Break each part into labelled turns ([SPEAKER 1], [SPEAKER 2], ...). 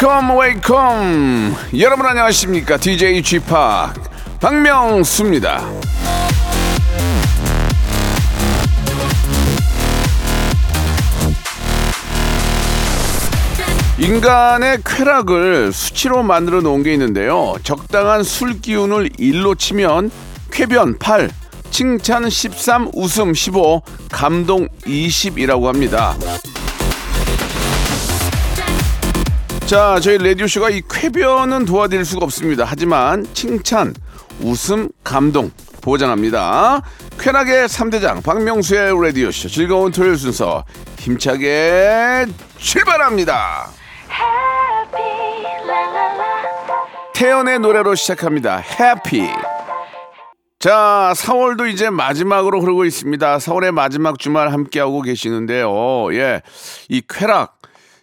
[SPEAKER 1] Welcome
[SPEAKER 2] welcome. 여러분 안녕하십니까? DJ G Park 박명수입니다. 인간의 쾌락을 수치로 만들어 놓은 게 있는데요. 적당한 술 기운을 일로 치면 쾌변 8 칭찬 13 웃음 15 감동 20이라고 합니다 자, 저희 라디오쇼가 이 쾌변은 도와드릴 수가 없습니다. 하지만 칭찬, 웃음, 감동 보장합니다. 쾌락의 3대장 박명수의 라디오쇼 즐거운 토요일 순서 힘차게 출발합니다. 태연의 노래로 시작합니다. 해피. 자, 4월도 이제 마지막으로 흐르고 있습니다. 4월의 마지막 주말 함께하고 계시는데요. 예. 이 쾌락.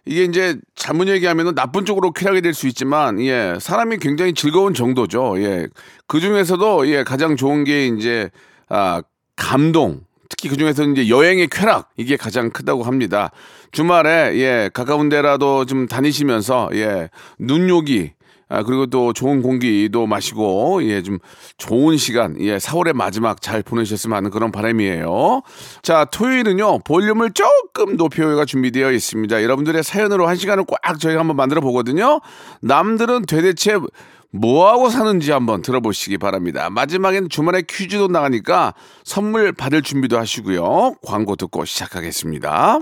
[SPEAKER 2] 이게 이제 잘못 얘기하면 나쁜 쪽으로 쾌락이 될 수 있지만, 예. 사람이 굉장히 즐거운 정도죠. 예. 그 중에서도, 예. 가장 좋은 게 이제, 아, 감동. 특히 그 중에서 이제 여행의 쾌락. 이게 가장 크다고 합니다. 주말에, 예. 가까운 데라도 좀 다니시면서, 예. 눈요기. 아, 그리고 또 좋은 공기도 마시고, 예, 좀 좋은 시간, 예, 4월의 마지막 잘 보내셨으면 하는 그런 바람이에요. 자, 토요일은요, 볼륨을 조금 높여가 준비되어 있습니다. 여러분들의 사연으로 한 시간을 꽉 저희가 한번 만들어 보거든요. 남들은 도대체 뭐하고 사는지 한번 들어보시기 바랍니다. 마지막에는 주말에 퀴즈도 나가니까 선물 받을 준비도 하시고요. 광고 듣고 시작하겠습니다.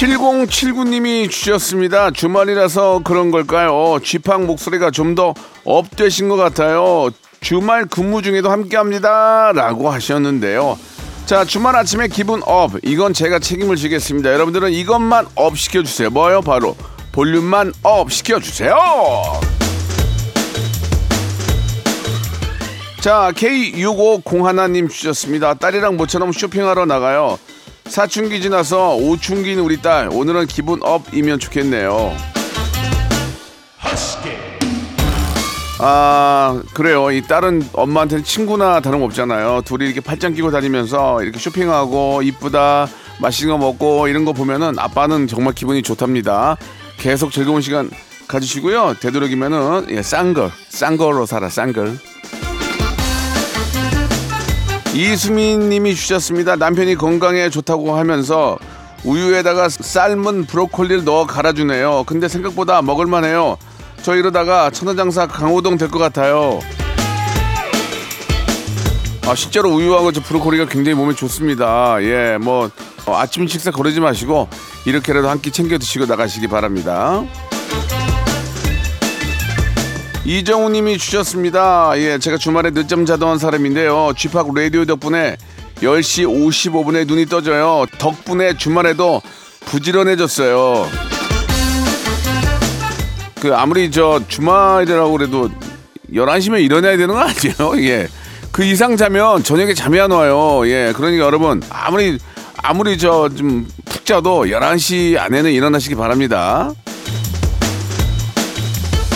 [SPEAKER 2] 칠0 7 9님이 주셨습니다. 주말이라서 그런 걸까요? 쥐팡 목소리가 좀 더 up되신 것 같아요. 주말 근무 중에도 함께 합니다. 라고 하셨는데요. 자, 주말 아침에 기분 up. 이건 제가 책임을 지겠습니다. 여러분들은 이것만 up 시켜주세요. 뭐요? 바로 볼륨만 up 시켜주세요. 자, K6501님 주셨습니다. 딸이랑 모처럼 쇼핑하러 나가요. 사춘기 지나서 오춘기인 우리 딸. 오늘은 기분 up이면 좋겠네요. 아, 그래요. 이 딸은 엄마한테는 친구나 다름없잖아요. 둘이 이렇게 팔짱 끼고 다니면서 이렇게 쇼핑하고 이쁘다, 맛있는 거 먹고 이런 거 보면은 아빠는 정말 기분이 좋답니다. 계속 즐거운 시간 가지시고요. 되도록이면은 예, 싼 걸, 싼 걸로 살아, 싼 걸. 이수민 님이 주셨습니다. 남편이 건강에 좋다고 하면서 우유에다가 삶은 브로콜리를 넣어 갈아주네요. 근데 생각보다 먹을만해요. 저 이러다가 천하장사 강호동 될 것 같아요. 아, 실제로 우유하고 저 브로콜리가 굉장히 몸에 좋습니다. 예, 뭐 어, 아침 식사 거르지 마시고 이렇게라도 한 끼 챙겨 드시고 나가시기 바랍니다. 이정우 님이 주셨습니다. 예, 제가 주말에 늦잠 자던 사람인데요. 쥐팍 라디오 덕분에 10시 55분에 눈이 떠져요. 덕분에 주말에도 부지런해졌어요. 그 아무리 저 주말이라고 그래도 11시면 일어나야 되는 거 아니에요? 예. 그 이상 자면 저녁에 잠이 안 와요. 예. 그러니까 여러분 아무리 아무리 저 좀 푹 자도 11시 안에는 일어나시기 바랍니다.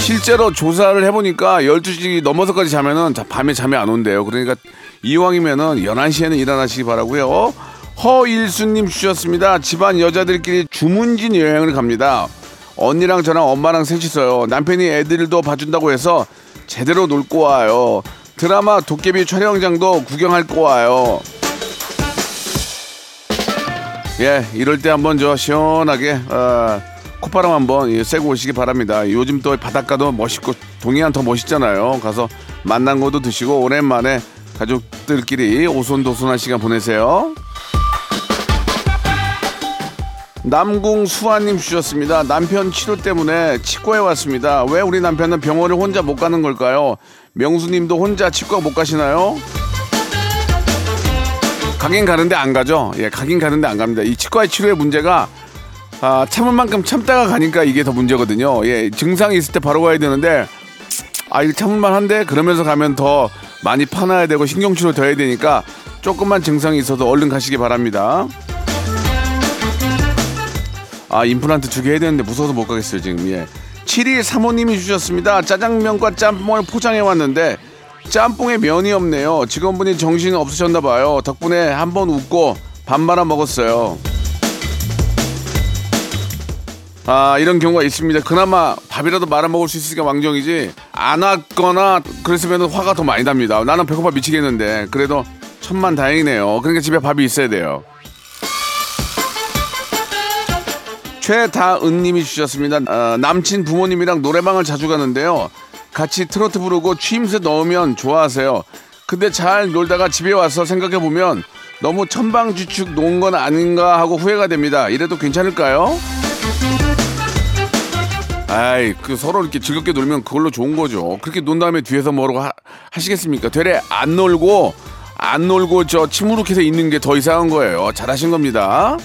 [SPEAKER 2] 실제로 조사를 해보니까 12시 넘어서까지 자면은 자- 밤에 잠이 안 온대요. 그러니까 이왕이면은 11시에는 일어나시기 바라고요. 허일수님 주셨습니다. 집안 여자들끼리 주문진 여행을 갑니다. 언니랑 저랑 엄마랑 셋이서요. 남편이 애들도 봐준다고 해서 제대로 놀고 와요. 드라마 도깨비 촬영장도 구경할 거 와요. 예, 이럴 때 한번 저 시원하게 어, 콧바람 한번 예, 쐬고 오시기 바랍니다. 요즘 또 바닷가도 멋있고 동해안 더 멋있잖아요. 가서 만난 것도 드시고 오랜만에 가족들끼리 오손도손한 시간 보내세요. 남궁 수아님 주셨습니다. 남편 치료 때문에 치과에 왔습니다. 왜 우리 남편은 병원을 혼자 못 가는 걸까요? 명수님도 혼자 치과 못 가시나요? 가긴 가는데 안 가죠. 예, 가긴 가는데 안 갑니다. 이 치과의 치료의 문제가 아, 참을 만큼 참다가 가니까 이게 더 문제거든요. 예, 증상이 있을 때 바로 가야 되는데 아, 이거 참을만한데 그러면서 가면 더 많이 파놔야 되고 신경치료 더 해야 되니까 조금만 증상이 있어도 얼른 가시기 바랍니다. 아, 임플란트 두 개 해야 되는데 무서워서 못 가겠어요, 지금. 예. 7위 사모님이 주셨습니다. 짜장면과 짬뽕을 포장해 왔는데 짬뽕에 면이 없네요. 직원분이 정신이 없으셨나 봐요. 덕분에 한 번 웃고 밥 말아 먹었어요. 아 이런 경우가 있습니다. 그나마 밥이라도 말아 먹을 수 있으니까 왕정이지 안 왔거나 그랬으면 화가 더 많이 납니다. 나는 배고파 미치겠는데 그래도 천만 다행이네요. 그러니까 집에 밥이 있어야 돼요. 최다은님이 주셨습니다. 어, 남친 부모님이랑 노래방을 자주 가는데요. 같이 트로트 부르고 취임새 넣으면 좋아하세요. 근데 잘 놀다가 집에 와서 생각해 보면 너무 천방지축 놓은 건 아닌가 하고 후회가 됩니다. 이래도 괜찮을까요? 아이 그 서로 이렇게 즐겁게 놀면 그걸로 좋은 거죠. 그렇게 논 다음에 뒤에서 뭐라고 하, 하시겠습니까? 되레 안 놀고 안 놀고 저 침울룩해서 있는 게 더 이상한 거예요. 잘하신 겁니다.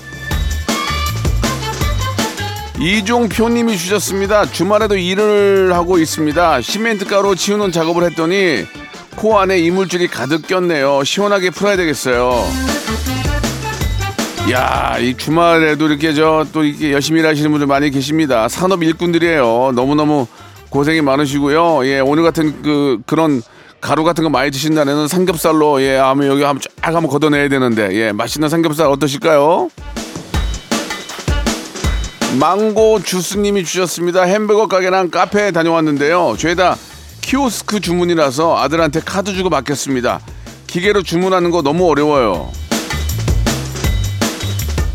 [SPEAKER 2] 이종표님이 주셨습니다. 주말에도 일을 하고 있습니다. 시멘트 가루 치우는 작업을 했더니 코 안에 이물질이 가득 꼈네요. 시원하게 풀어야 되겠어요. 야, 이 주말에도 이렇게 저 또 이렇게 열심히 일하시는 분들 많이 계십니다. 산업 일꾼들이에요. 너무너무 고생이 많으시고요. 예, 오늘 같은 그 그런 가루 같은 거 많이 드신 날에는 삼겹살로 예, 아무 여기 한번 쫙 한번 걷어내야 되는데 예, 맛있는 삼겹살 어떠실까요? 망고 주스님이 주셨습니다. 햄버거 가게랑 카페에 다녀왔는데요. 죄다 키오스크 주문이라서 아들한테 카드 주고 맡겼습니다. 기계로 주문하는 거 너무 어려워요.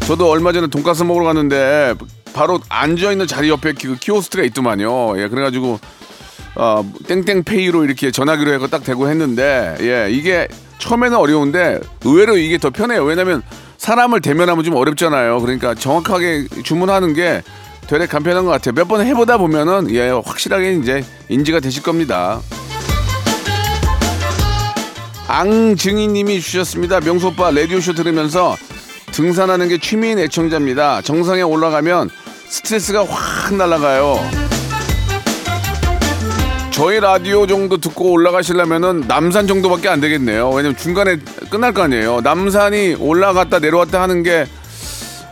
[SPEAKER 2] 저도 얼마 전에 돈가스 먹으러 갔는데 바로 앉아 있는 자리 옆에 그 키오스트가 있더만요. 예, 그래가지고 어, 땡땡페이로 이렇게 전화기로 해서 딱 대고 했는데 예, 이게 처음에는 어려운데 의외로 이게 더 편해요. 왜냐면 사람을 대면하면 좀 어렵잖아요. 그러니까 정확하게 주문하는 게 되게 간편한 것 같아요. 몇 번 해보다 보면은 예, 확실하게 이제 인지가 되실 겁니다. 앙증이님이 주셨습니다. 명수 오빠 라디오 쇼 들으면서 등산하는 게 취미인 애청자입니다. 정상에 올라가면 스트레스가 확 날아가요. 저희 라디오 정도 듣고 올라가시려면은 남산 정도밖에 안 되겠네요. 왜냐면 중간에 끝날 거 아니에요. 남산이 올라갔다 내려왔다 하는 게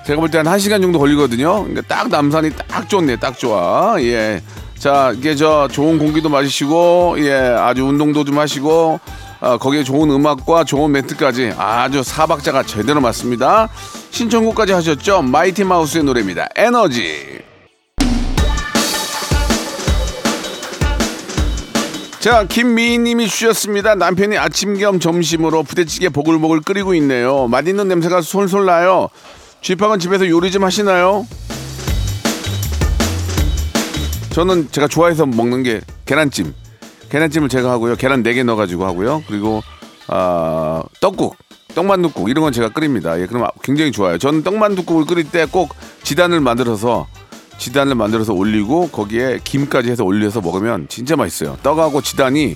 [SPEAKER 2] 제가 볼 때 한 1시간 정도 걸리거든요. 그러니까 딱 남산이 딱 좋네. 딱 좋아. 예. 자, 이게 저 좋은 공기도 마시고 예, 아주 운동도 좀 하시고 어, 거기에 좋은 음악과 좋은 멘트까지 아주 사박자가 제대로 맞습니다. 신청곡까지 하셨죠? 마이티 마우스의 노래입니다. 에너지. 자, 김미희님이 주셨습니다. 남편이 아침 겸 점심으로 부대찌개 보글보글 끓이고 있네요. 맛있는 냄새가 솔솔 나요. 쥐팍은 집에서 요리 좀 하시나요? 저는 제가 좋아해서 먹는 게 계란찜. 계란찜을 제가 하고요. 계란 4개 넣어가지고 하고요. 그리고, 아, 떡국, 떡만둣국, 이런 건 제가 끓입니다. 예, 그럼 굉장히 좋아요. 저는 떡만둣국을 끓일 때 꼭 지단을 만들어서, 지단을 만들어서 올리고, 거기에 김까지 해서 올려서 먹으면 진짜 맛있어요. 떡하고 지단이,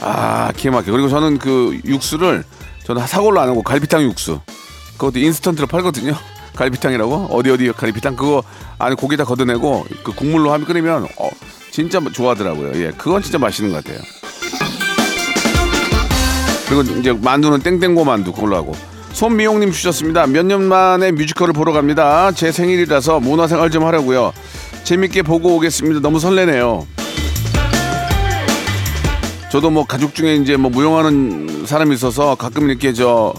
[SPEAKER 2] 아, 기가 막혀. 그리고 저는 그 육수를, 저는 사골로 안 하고 갈비탕 육수. 그것도 인스턴트로 팔거든요. 갈비탕이라고? 어디 어디 갈비탕? 그거 안에 고기 다 걷어내고 그 국물로 하면 끓이면 어, 진짜 좋아하더라고요. 예, 그건 진짜 맛있는 것 같아요. 그리고 이제 만두는 땡땡고 만두 그걸로 하고. 손미용님 주셨습니다. 몇 년 만에 뮤지컬을 보러 갑니다. 제 생일이라서 문화생활 좀 하려고요. 재밌게 보고 오겠습니다. 너무 설레네요. 저도 뭐 가족 중에 이제 뭐 무용하는 사람이 있어서 가끔 이렇게 저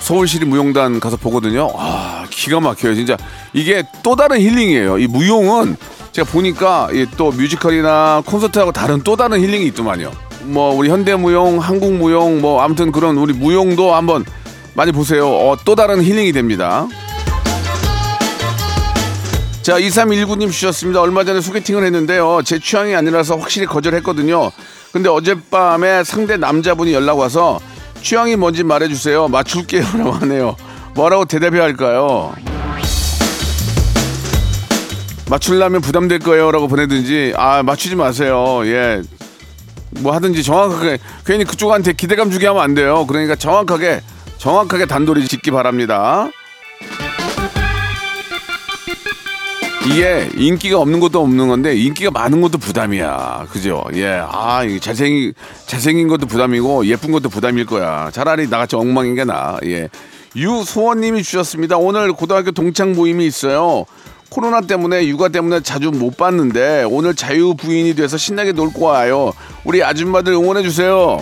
[SPEAKER 2] 서울시립 무용단 가서 보거든요. 아, 기가 막혀요. 진짜 이게 또 다른 힐링이에요. 이 무용은 제가 보니까 이 또 뮤지컬이나 콘서트하고 다른 또 다른 힐링이 있더만요. 뭐 우리 현대무용, 한국무용 뭐 아무튼 그런 우리 무용도 한번 많이 보세요. 어, 또 다른 힐링이 됩니다. 자, 2319님 주셨습니다. 얼마 전에 소개팅을 했는데요. 제 취향이 아니라서 확실히 거절했거든요. 근데 어젯밤에 상대 남자분이 연락 와서 취향이 뭔지 말해주세요. 맞출게요 라고 하네요. 뭐라고 대답해야 할까요? 맞출라면 부담될 거예요라고 보내든지 아 맞추지 마세요. 예. 뭐 하든지 정확하게 괜히 그쪽한테 기대감 주게 하면 안 돼요. 그러니까 정확하게 정확하게 단도리 짓기 바랍니다. 이게 인기가 없는 것도 없는 건데 인기가 많은 것도 부담이야. 그죠? 예. 아, 잘생긴 잘생긴 것도 부담이고 예쁜 것도 부담일 거야. 차라리 나같이 엉망인 게 나아. 예. 유소원 님이 주셨습니다. 오늘 고등학교 동창 모임이 있어요. 코로나 때문에 육아 때문에 자주 못 봤는데 오늘 자유 부인이 돼서 신나게 놀 거예요. 우리 아줌마들 응원해 주세요.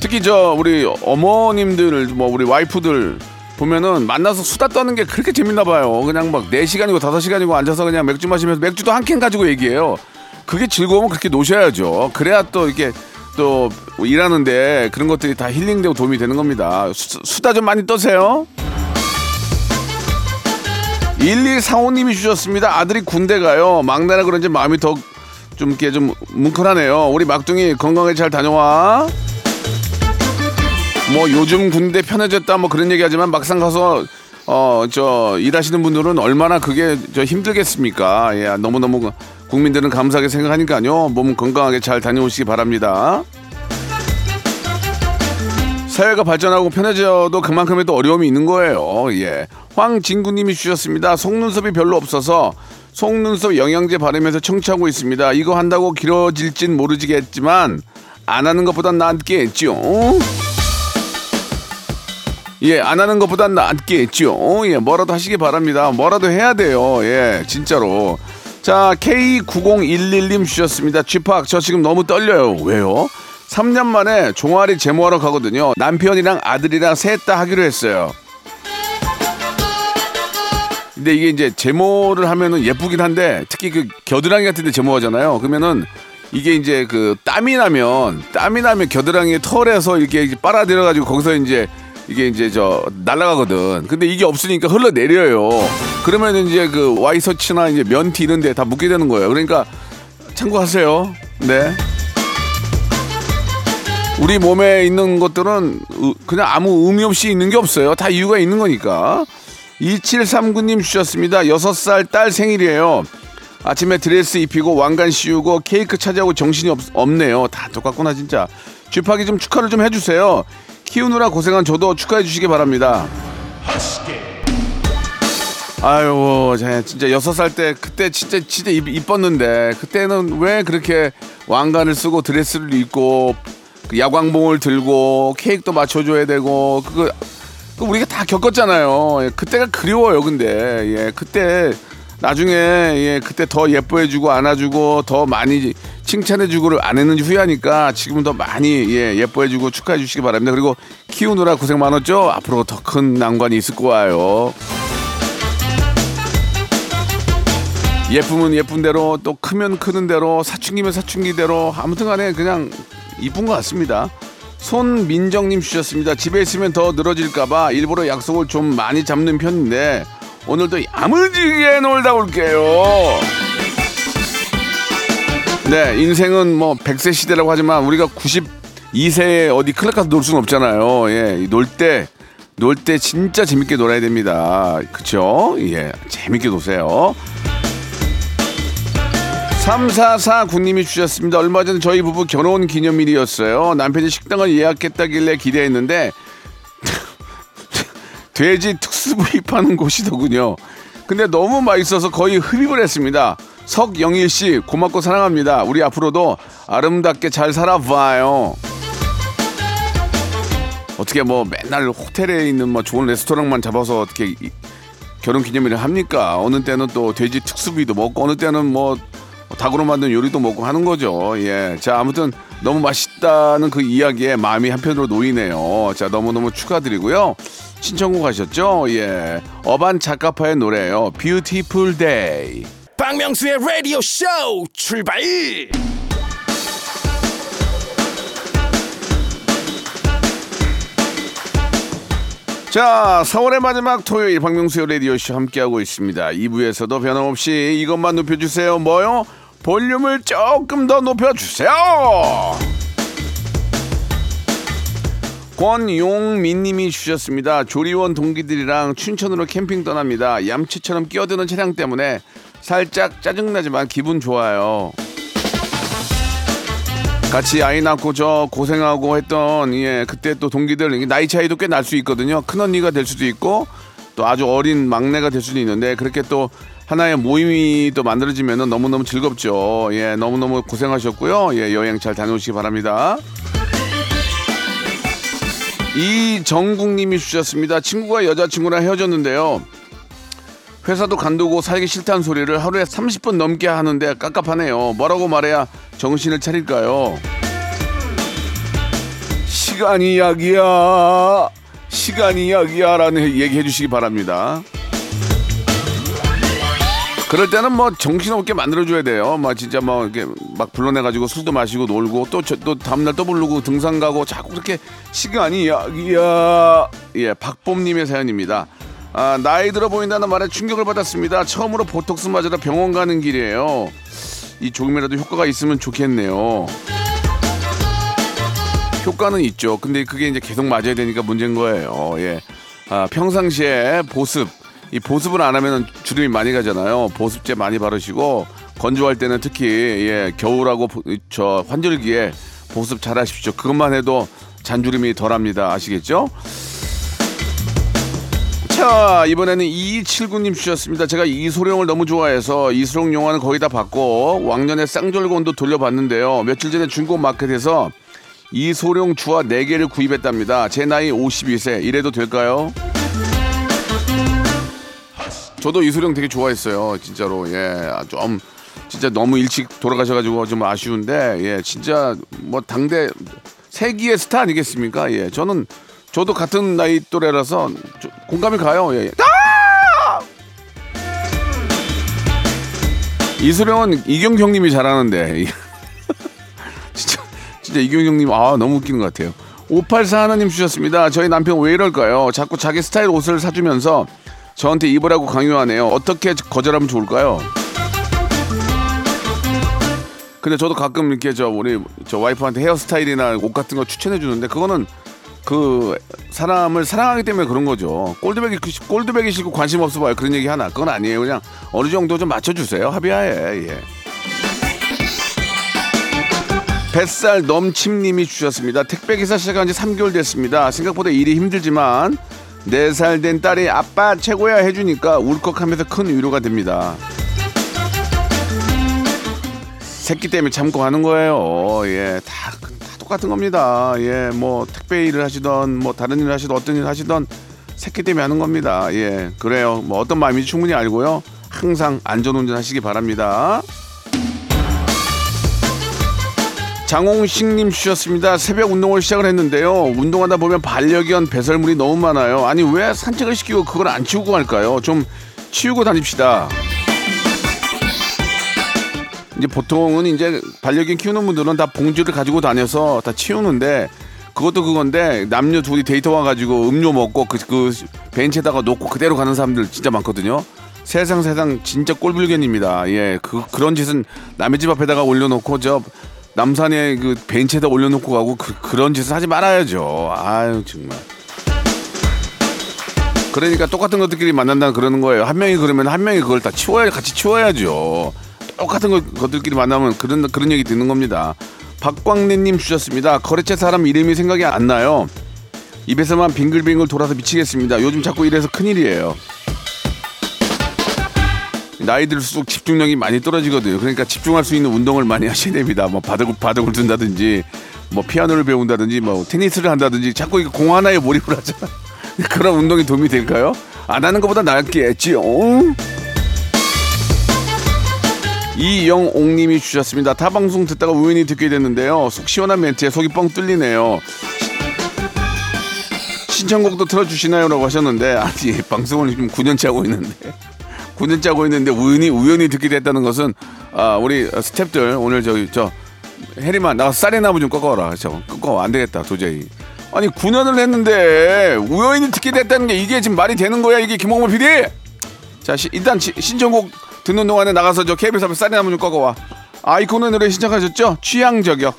[SPEAKER 2] 특히 저 우리 어머님들 뭐 우리 와이프들 보면은 만나서 수다 떠는 게 그렇게 재밌나 봐요. 그냥 막 4시간이고 5시간이고 앉아서 그냥 맥주 마시면서 맥주도 한 캔 가지고 얘기해요. 그게 즐거우면 그렇게 노셔야죠. 그래야 또 이렇게 또 일하는데 그런 것들이 다 힐링되고 도움이 되는 겁니다. 수, 수다 좀 많이 떠세요. 1145님이 주셨습니다. 아들이 군대 가요. 막내라 그런지 마음이 더 좀 이렇게 좀 뭉클하네요. 우리 막둥이 건강하게 잘 다녀와. 뭐 요즘 군대 편해졌다 뭐 그런 얘기하지만 막상 가서 어 저 일하시는 분들은 얼마나 그게 저 힘들겠습니까? 예, 너무 너무 국민들은 감사하게 생각하니까요. 몸 건강하게 잘 다녀오시기 바랍니다. 사회가 발전하고 편해져도 그만큼의 또 어려움이 있는 거예요. 예. 황진구님이 주셨습니다. 속눈썹이 별로 없어서 속눈썹 영양제 바르면서 청취하고 있습니다. 이거 한다고 길어질진 모르지겠지만 안 하는 것보단 낫겠죠. 예, 안 하는 것보단 낫겠죠. 예, 뭐라도 하시기 바랍니다. 뭐라도 해야 돼요. 예, 진짜로. 자, K9011님 주셨습니다. 쥐팍, 저 지금 너무 떨려요. 왜요? 3년 만에 종아리 제모하러 가거든요. 남편이랑 아들이랑 셋 다 하기로 했어요. 근데 이게 이제 제모를 하면은 예쁘긴 한데 특히 그 겨드랑이 같은 데 제모하잖아요. 그러면은 이게 이제 그 땀이 나면 땀이 나면 겨드랑이 털에서 이렇게 빨아들여 가지고 거기서 이제 이게 이제 저 날아가거든. 근데 이게 없으니까 흘러내려요. 그러면 이제 그 와이셔츠나 이제 면티 이런 데 다 묻게 되는 거예요. 그러니까 참고하세요. 네. 우리 몸에 있는 것들은 으- 그냥 아무 의미 없이 있는 게 없어요. 다 이유가 있는 거니까. 2739님 주셨습니다. 6살 딸 생일이에요. 아침에 드레스 입히고 왕관 씌우고 케이크 차지하고 정신이 없, 없네요. 다 똑같구나 진짜. 쥐파기 좀 축하를 좀 해주세요. 키우느라 고생한 저도 축하해 주시기 바랍니다. 아유, 제 진짜 여섯 살 때 그때 진짜 진짜 이- 이뻤는데 그때는 왜 그렇게 왕관을 쓰고 드레스를 입고 그 야광봉을 들고 케이크도 맞춰줘야 되고 그거 그 우리가 다 겪었잖아요. 예, 그때가 그리워요. 근데 예, 그때 나중에 예, 그때 더 예뻐해주고 안아주고 더 많이 칭찬해주고를 안 했는지 후회하니까 지금은 더 많이 예, 예뻐해주고 축하해주시기 바랍니다. 그리고 키우느라 고생 많았죠. 앞으로 더 큰 난관이 있을 거예요. 예쁘면 예쁜 대로 또 크면 크는 대로 사춘기면 사춘기대로 아무튼간에 그냥 이쁜 것 같습니다. 손민정님 주셨습니다. 집에 있으면 더 늘어질까봐 일부러 약속을 좀 많이 잡는 편인데 오늘도 야무지게 놀다 올게요. 네, 인생은 뭐 100세 시대라고 하지만 우리가 92세에 어디 클럽 가서 놀 수는 없잖아요. 예, 놀 때, 놀 때 진짜 재밌게 놀아야 됩니다. 그쵸? 예, 재밌게 노세요. 3449님이 주셨습니다. 얼마 전 저희 부부 결혼 기념일이었어요. 남편이 식당을 예약했다길래 기대했는데 돼지 특수부위 파는 곳이더군요. 근데 너무 맛있어서 거의 흡입을 했습니다. 석영일 씨 고맙고 사랑합니다. 우리 앞으로도 아름답게 잘 살아봐요. 어떻게 뭐 맨날 호텔에 있는 뭐 좋은 레스토랑만 잡아서 어떻게 이- 결혼 기념일을 합니까? 어느 때는 또 돼지 특수비도 먹고 어느 때는 뭐 닭으로 만든 요리도 먹고 하는 거죠. 예. 자, 아무튼 너무 맛있다는 그 이야기에 마음이 한편으로 놓이네요. 자, 너무너무 축하드리고요. 신청곡 하셨죠? 예. 어반 작가파의 노래예요. Beautiful Day.
[SPEAKER 1] 박명수의 라디오 쇼 출발
[SPEAKER 2] 자, 4월의 마지막 토요일 박명수의 라디오쇼 함께하고 있습니다. 2부에서도 변함없이 이것만 높여주세요. 뭐요? 볼륨을 조금 더 높여주세요. 권용민님이 주셨습니다. 조리원 동기들이랑 춘천으로 캠핑 떠납니다. 얌치처럼 끼어드는 차량 때문에 살짝 짜증나지만 기분 좋아요. 같이 아이 낳고 저 고생하고 했던 예 그때 또 동기들 나이 차이도 꽤 날 수 있거든요. 큰 언니가 될 수도 있고 또 아주 어린 막내가 될 수도 있는데 그렇게 또 하나의 모임이 또 만들어지면 너무너무 즐겁죠. 예, 너무너무 고생하셨고요. 예, 여행 잘 다녀오시기 바랍니다. 이정국님이 주셨습니다. 친구가 여자친구랑 헤어졌는데요. 회사도 간두고 살기 싫다는 소리를 하루에 30분 넘게 하는데 깝깝하네요. 뭐라고 말해야 정신을 차릴까요? 시간이 약이야. 시간이 약이야. 라는 얘기 해 주시기 바랍니다. 그럴 때는 뭐 정신없게 만들어줘야 돼요. 막 진짜 뭐 이렇게 막 불러내가지고 술도 마시고 놀고 또, 저, 또 다음날 또 부르고 등산 가고 자꾸 그렇게 시간이 약이야. 예, 박봄님의 사연입니다. 아, 나이 들어 보인다는 말에 충격을 받았습니다. 처음으로 보톡스 맞으러 병원 가는 길이에요. 이 조금이라도 효과가 있으면 좋겠네요. 효과는 있죠. 근데 그게 이제 계속 맞아야 되니까 문제인 거예요. 예. 아, 평상시에 보습, 이 보습을 안 하면 주름이 많이 가잖아요. 보습제 많이 바르시고 건조할 때는 특히 예, 겨울하고 저 환절기에 보습 잘 하십시오. 그것만 해도 잔주름이 덜합니다. 아시겠죠? 자 이번에는 2279님 주셨습니다. 제가 이소룡을 너무 좋아해서 이소룡 영화는 거의 다 봤고 왕년에 쌍절곤도 돌려봤는데요. 며칠 전에 중고 마켓에서 이소룡 주화 4개를 구입했답니다. 제 나이 52세 이래도 될까요? 저도 이소룡 되게 좋아했어요. 진짜로. 예. 좀 진짜 너무 일찍 돌아가셔가지고 좀 아쉬운데 예. 진짜 뭐 당대 세기의 스타 아니겠습니까? 예. 저는 저도 같은 나이 또래라서 공감이 가요. 예. 아! 이소룡은 이경 형님이 잘하는데 진짜 진짜 이경 형님 아 너무 웃기는 것 같아요. 584 하나님 주셨습니다. 저희 남편 왜 이럴까요? 자꾸 자기 스타일 옷을 사주면서 저한테 입으라고 강요하네요. 어떻게 거절하면 좋을까요? 근데 저도 가끔 이렇게 저 우리 저 와이프한테 헤어스타일이나 옷 같은 거 추천해 주는데 그거는 그 사람을 사랑하기 때문에 그런 거죠. 꼴드백이 꼴드백이 싫고 관심 없어 봐요. 그런 얘기 하나. 그건 아니에요. 그냥 어느 정도 좀 맞춰 주세요. 합의하에. 예. 뱃살 넘침님이 주셨습니다. 택배기사 시작한 지 3개월 됐습니다. 생각보다 일이 힘들지만 4살 된 딸이 아빠 최고야 해주니까 울컥하면서 큰 위로가 됩니다. 새끼 때문에 참고 하는 거예요. 예, 다, 다 똑같은 겁니다. 예, 뭐 택배 일을 하시던 뭐 다른 일을 하시던 어떤 일을 하시던 새끼 때문에 하는 겁니다. 예, 그래요. 뭐 어떤 마음인지 충분히 알고요. 항상 안전운전 하시기 바랍니다. 장홍식님 주셨습니다. 새벽 운동을 시작을 했는데요. 운동하다 보면 반려견 배설물이 너무 많아요. 아니 왜 산책을 시키고 그걸 안 치우고 갈까요? 좀 치우고 다닙시다. 이제 보통은 이제 반려견 키우는 분들은 다 봉지를 가지고 다녀서 다 치우는데 그것도 그건데 남녀 둘이 데이터 와가지고 음료 먹고 그, 그 벤치에다가 놓고 그대로 가는 사람들 진짜 많거든요. 세상 세상 진짜 꼴불견입니다. 예, 그 그런 짓은 남의 집 앞에다가 올려놓고 저 남산에 그 벤치에다 올려놓고 가고 그, 그런 짓을 하지 말아야죠. 아유 정말. 그러니까 똑같은 것들끼리 만난다 그러는 거예요. 한 명이 그러면 한 명이 그걸 다 치워야 같이 치워야죠. 똑같은 것, 것들끼리 만나면 그런 그런 얘기 듣는 겁니다. 박광래님 주셨습니다. 거래처 사람 이름이 생각이 안 나요. 입에서만 빙글빙글 돌아서 미치겠습니다. 요즘 자꾸 이래서 큰일이에요. 나이 들수록 집중력이 많이 떨어지거든요. 그러니까 집중할 수 있는 운동을 많이 하셔야 됩니다. 뭐 바둑을 바둑을 둔다든지 뭐 피아노를 배운다든지 뭐 테니스를 한다든지 자꾸 공 하나에 몰입을 하잖아. 그런 운동이 도움이 될까요? 안 하는 것보다 낫겠지요. 이영옥님이 주셨습니다. 타 방송 듣다가 우연히 듣게 됐는데요. 속 시원한 멘트에 속이 뻥 뚫리네요. 신청곡도 틀어주시나요?라고 하셨는데 아니 방송을 지금 9년째 하고 있는데 9년째 하고 있는데 우연히 우연히 듣게 됐다는 것은 아 우리 스탭들 오늘 저기 저 해리만 나가 쌀이나무 좀 꺾어라. 저 꺾어 안 되겠다 도저히. 아니 9년을 했는데 우연히 듣게 됐다는 게 이게 지금 말이 되는 거야 이게 김홍범 PD? 자 시, 일단 시, 신청곡 듣는 동안에 나가서 저 KBS 앞에 쌀이나무 좀 꺾어와. 아이콘의 노래 신청하셨죠? 취향 저격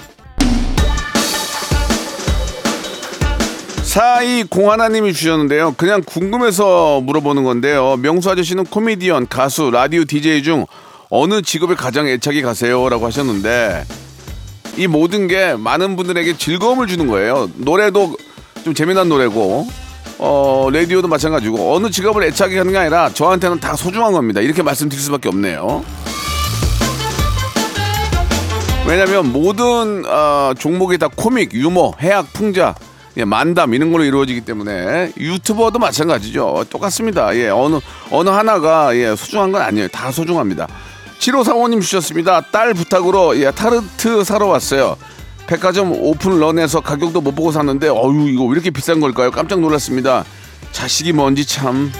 [SPEAKER 2] 4201님이 주셨는데요. 그냥 궁금해서 물어보는 건데요. 명수 아저씨는 코미디언, 가수, 라디오 DJ 중 어느 직업에 가장 애착이 가세요? 라고 하셨는데 이 모든 게 많은 분들에게 즐거움을 주는 거예요. 노래도 좀 재미난 노래고 어, 라디오도 마찬가지고 어느 직업을 애착이 하는 게 아니라 저한테는 다 소중한 겁니다. 이렇게 말씀드릴 수밖에 없네요. 왜냐하면 모든 어, 종목이 다 코믹, 유머, 해학, 풍자, 예, 만담 이런 걸로 이루어지기 때문에 유튜버도 마찬가지죠. 똑같습니다. 예, 어느 어느 하나가 예, 소중한 건 아니에요. 다 소중합니다. 7호 사모님 주셨습니다. 딸 부탁으로 예, 타르트 사러 왔어요. 백화점 오픈런에서 가격도 못 보고 샀는데 어유 이거 왜 이렇게 비싼 걸까요? 깜짝 놀랐습니다. 자식이 뭔지 참.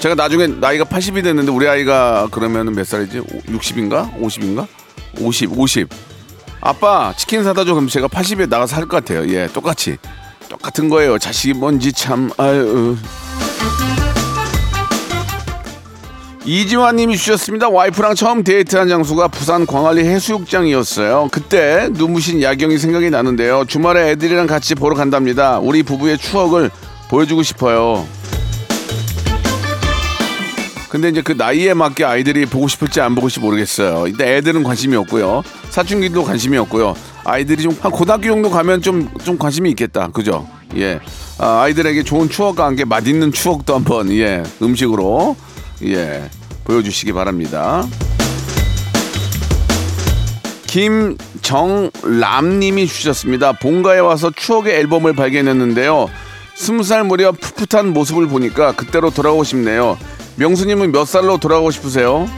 [SPEAKER 2] 제가 나중에 나이가 80이 됐는데 우리 아이가 그러면 몇 살이지? 60인가? 50인가? 50, 50. 아빠 치킨 사다 줘 그럼 제가 80에 나가서 할것 같아요. 예, 똑같이 똑같은 거예요. 자식이 뭔지 참 아유. 이지환님이 주셨습니다. 와이프랑 처음 데이트한 장소가 부산 광안리 해수욕장이었어요. 그때 눈부신 야경이 생각이 나는데요. 주말에 애들이랑 같이 보러 간답니다. 우리 부부의 추억을 보여주고 싶어요. 근데 이제 그 나이에 맞게 아이들이 보고 싶을지 안 보고 싶을지 모르겠어요. 일단 애들은 관심이 없고요. 사춘기도 관심이 없고요. 아이들이 좀 한 고등학교 정도 가면 좀 좀 관심이 있겠다. 그죠? 예. 아, 아이들에게 좋은 추억과 함께 맛있는 추억도 한번 예 음식으로 예 보여주시기 바랍니다. 김정람님이 주셨습니다. 본가에 와서 추억의 앨범을 발견했는데요. 스무 살 무렵 풋풋한 모습을 보니까 그때로 돌아가고 싶네요. 명수님은 몇 살로 돌아가고 싶으세요?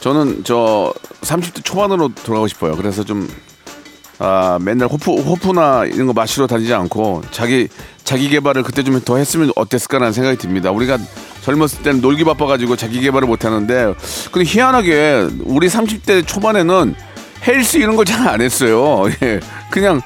[SPEAKER 2] 저는 저 30대 초반으로 돌아가고 싶어요. 그래서 좀 아, 맨날 호프, 호프나 이런 거 마시러 다니지 않고 자기 자기 개발을 그때 좀 더 했으면 어땠을까라는 생각이 듭니다. 우리가 젊었을 때는 놀기 바빠가지고 자기 개발을 못 하는데 근데 희한하게 우리 30대 초반에는 헬스 이런 거잘안 했어요. 예. 그냥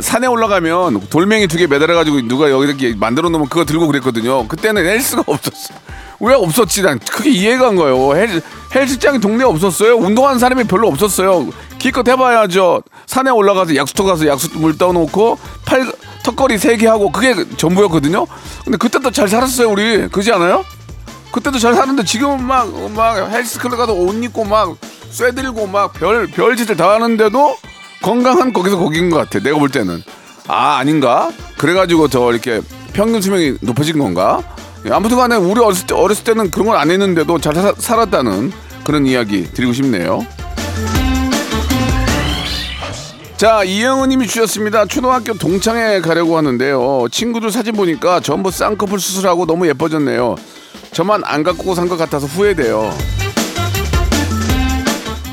[SPEAKER 2] 산에 올라가면 돌멩이 두 개 매달아가지고 누가 여기 이렇게 만들어 놓으면 그거 들고 그랬거든요. 그때는 헬스가 없었어. 왜 없었지? 난 크게 이해가 안 가요. 헬, 헬스장이 동네에 없었어요. 운동하는 사람이 별로 없었어요. 기껏 해봐야죠. 산에 올라가서 약수터 가서 약수 물 떠놓고 팔 턱걸이 세 개 하고 그게 전부였거든요. 근데 그때도 잘 살았어요 우리. 그지 않아요? 그때도 잘 사는데 지금은 막, 막 헬스클럽 가서 옷 입고 막 쇠들고 막 별, 별짓을 다 하는데도 건강한 거기서 거긴 것 같아. 내가 볼 때는. 아, 아닌가? 그래가지고 더 이렇게 평균 수명이 높아진 건가? 예, 아무튼 간에 우리 어렸을, 때, 어렸을 때는 그런 걸 안 했는데도 잘 사, 살았다는 그런 이야기 드리고 싶네요. 자, 이영은 님이 주셨습니다. 초등학교 동창회 가려고 하는데요. 친구들 사진 보니까 전부 쌍꺼풀 수술하고 너무 예뻐졌네요. 저만 안 갖고 산 것 같아서 후회돼요.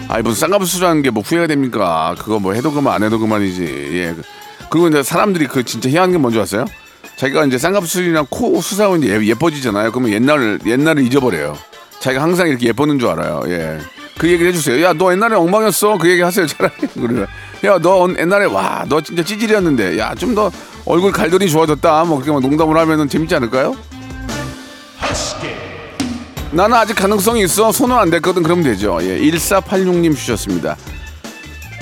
[SPEAKER 2] 아이 무슨 쌍꺼풀 수술하는 게 뭐 후회가 됩니까? 그거 뭐 해도 그만 안 해도 그만이지. 예. 그리고 이제 사람들이 그 진짜 희한한 게 뭔지 아세요? 자기가 이제 쌍꺼풀 수술이랑 코 수술하고 이제 예- 예뻐지잖아요. 그러면 옛날 옛날을 잊어버려요. 자기가 항상 이렇게 예뻤는 줄 알아요. 예. 그 얘기를 해주세요. 야, 너 옛날에 엉망이었어. 그 얘기 하세요. 차라리. 그래. 야, 너 옛날에 와, 너 진짜 찌질이었는데. 야, 좀 더 얼굴 갈돌이 좋아졌다. 뭐 그렇게 막 농담을 하면은 재밌지 않을까요? 나는 아직 가능성이 있어. 손은 안 댔거든. 그러면 되죠. 예. 1486님 주셨습니다.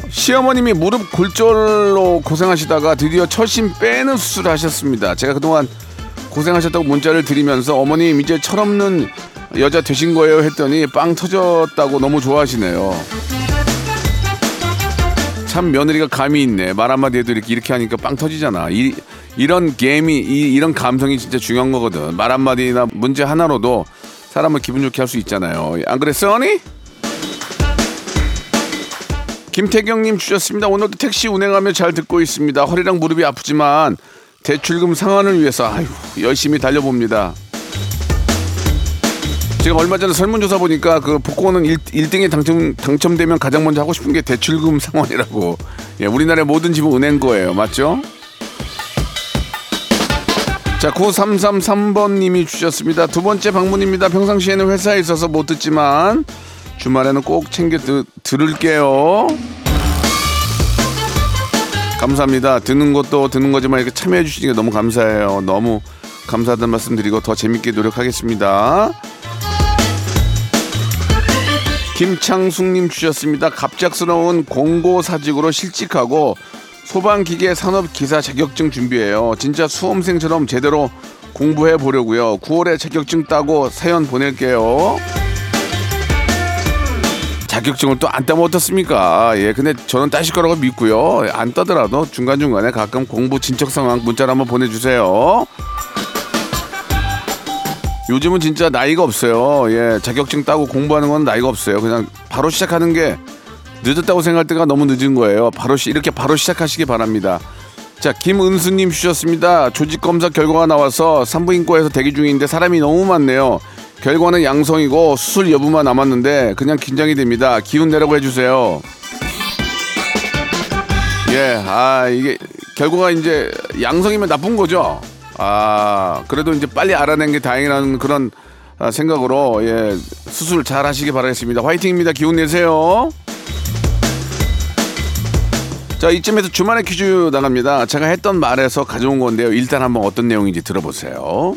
[SPEAKER 2] 시어머님이 무릎 골절로 고생하시다가 드디어 철심 빼는 수술을 하셨습니다. 제가 그동안 고생하셨다고 문자를 드리면서 어머님 이제 철없는 여자 되신 거예요 했더니 빵 터졌다고 너무 좋아하시네요. 참 며느리가 감이 있네. 말 한마디 해도 이렇게, 이렇게 하니까 빵 터지잖아. 이, 이런 게임이, 이, 이런 감성이 진짜 중요한 거거든. 말 한마디나 문제 하나로도 사람을 기분 좋게 할 수 있잖아요. 안 그랬어, 언니? 김태경님 주셨습니다. 오늘도 택시 운행하며 잘 듣고 있습니다. 허리랑 무릎이 아프지만 대출금 상환을 위해서 아유, 열심히 달려봅니다. 제가 얼마 전에 설문조사 보니까 그 복권은 1, 1등에 당첨, 당첨되면 가장 먼저 하고 싶은 게 대출금 상환이라고. 예, 우리나라의 모든 집은 은행 거예요. 맞죠? 자, 9333번님이 주셨습니다. 두 번째 방문입니다. 평상시에는 회사에 있어서 못 듣지만 주말에는 꼭 챙겨 드, 들을게요. 감사합니다. 듣는 것도 듣는 거지만 이렇게 참여해 주시니까 너무 감사해요. 너무 감사하다는 말씀 드리고 더 재밌게 노력하겠습니다. 김창숙님 주셨습니다. 갑작스러운 공고사직으로 실직하고 소방기계 산업기사 자격증 준비해요. 진짜 수험생처럼 제대로 공부해 보려고요. 9월에 자격증 따고 사연 보낼게요. 자격증을 또 안 따면 어떻습니까? 예, 근데 저는 따실 거라고 믿고요. 안 따더라도 중간중간에 가끔 공부 진척 상황 문자로 한번 보내주세요. 요즘은 진짜 나이가 없어요. 예, 자격증 따고 공부하는 건 나이가 없어요. 그냥 바로 시작하는 게 늦었다고 생각할 때가 너무 늦은 거예요. 바로 시, 이렇게 바로 시작하시기 바랍니다. 자, 김은수님 주셨습니다. 조직 검사 결과가 나와서 산부인과에서 대기 중인데 사람이 너무 많네요. 결과는 양성이고 수술 여부만 남았는데 그냥 긴장이 됩니다. 기운 내라고 해주세요. 예, 아 이게 결과가 이제 양성이면 나쁜 거죠. 아 그래도 이제 빨리 알아낸 게 다행이라는 그런 아, 생각으로 예 수술 잘 하시기 바라겠습니다. 화이팅입니다. 기운 내세요. 자 이쯤에서 주말에 퀴즈 나갑니다. 제가 했던 말에서 가져온 건데요. 일단 한번 어떤 내용인지 들어보세요.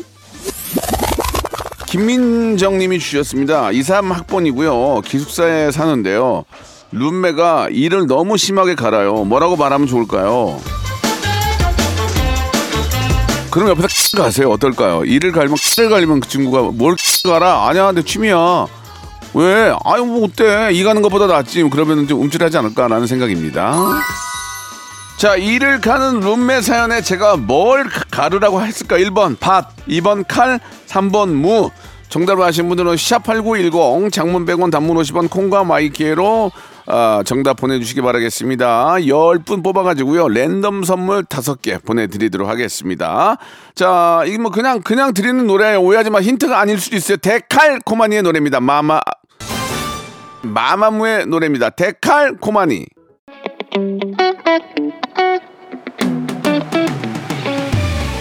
[SPEAKER 2] 김민정 님이 주셨습니다. 2, 3학번이고요. 기숙사에 사는데요. 룸메가 일을 너무 심하게 갈아요. 뭐라고 말하면 좋을까요? 그럼 옆에서 가세요. 어떨까요? 일을 갈면 를 갈면 그 친구가 뭘 갈아? 아니야, 내 취미야. 왜? 아유, 뭐 어때? 이 가는 것보다 낫지. 그러면 좀 움찔하지 않을까라는 생각입니다. 자, 일을 가는 룸메 사연에 제가 뭘 가르라고 했을까? 1번 밭, 2번 칼, 3번 무. 정답을 아신 분들은 샵8910 장문 100원 단문 50원 콩과 마이K로 아, 정답 보내주시기 바라겠습니다. 10분 뽑아가지고요. 랜덤 선물 5개 보내드리도록 하겠습니다. 자, 이거 뭐 그냥, 그냥 드리는 노래 오해하지 마. 힌트가 아닐 수도 있어요. 데칼코마니의 노래입니다. 마마, 마마무의 노래입니다. 데칼코마니.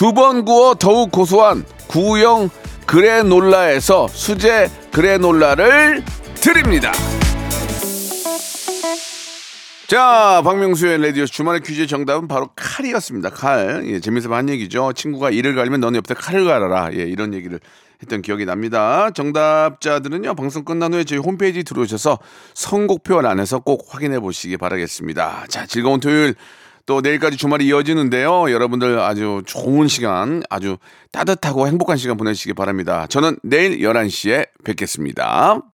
[SPEAKER 2] 두 번 구워 더욱 고소한 구형 그래놀라에서 수제 그래놀라를 드립니다. 자, 박명수의 라디오 주말의 퀴즈 정답은 바로 칼이었습니다. 칼. 예, 재미있어 한 얘기죠. 친구가 이를 갈면 너는 옆에 칼을 갈아라. 예, 이런 얘기를 했던 기억이 납니다. 정답자들은요, 방송 끝난 후에 저희 홈페이지 들어오셔서 선곡표 안에서 꼭 확인해 보시기 바라겠습니다. 자, 즐거운 토요일 또 내일까지 주말이 이어지는데요. 여러분들 아주 좋은 시간, 아주 따뜻하고 행복한 시간 보내시기 바랍니다. 저는 내일 11시에 뵙겠습니다.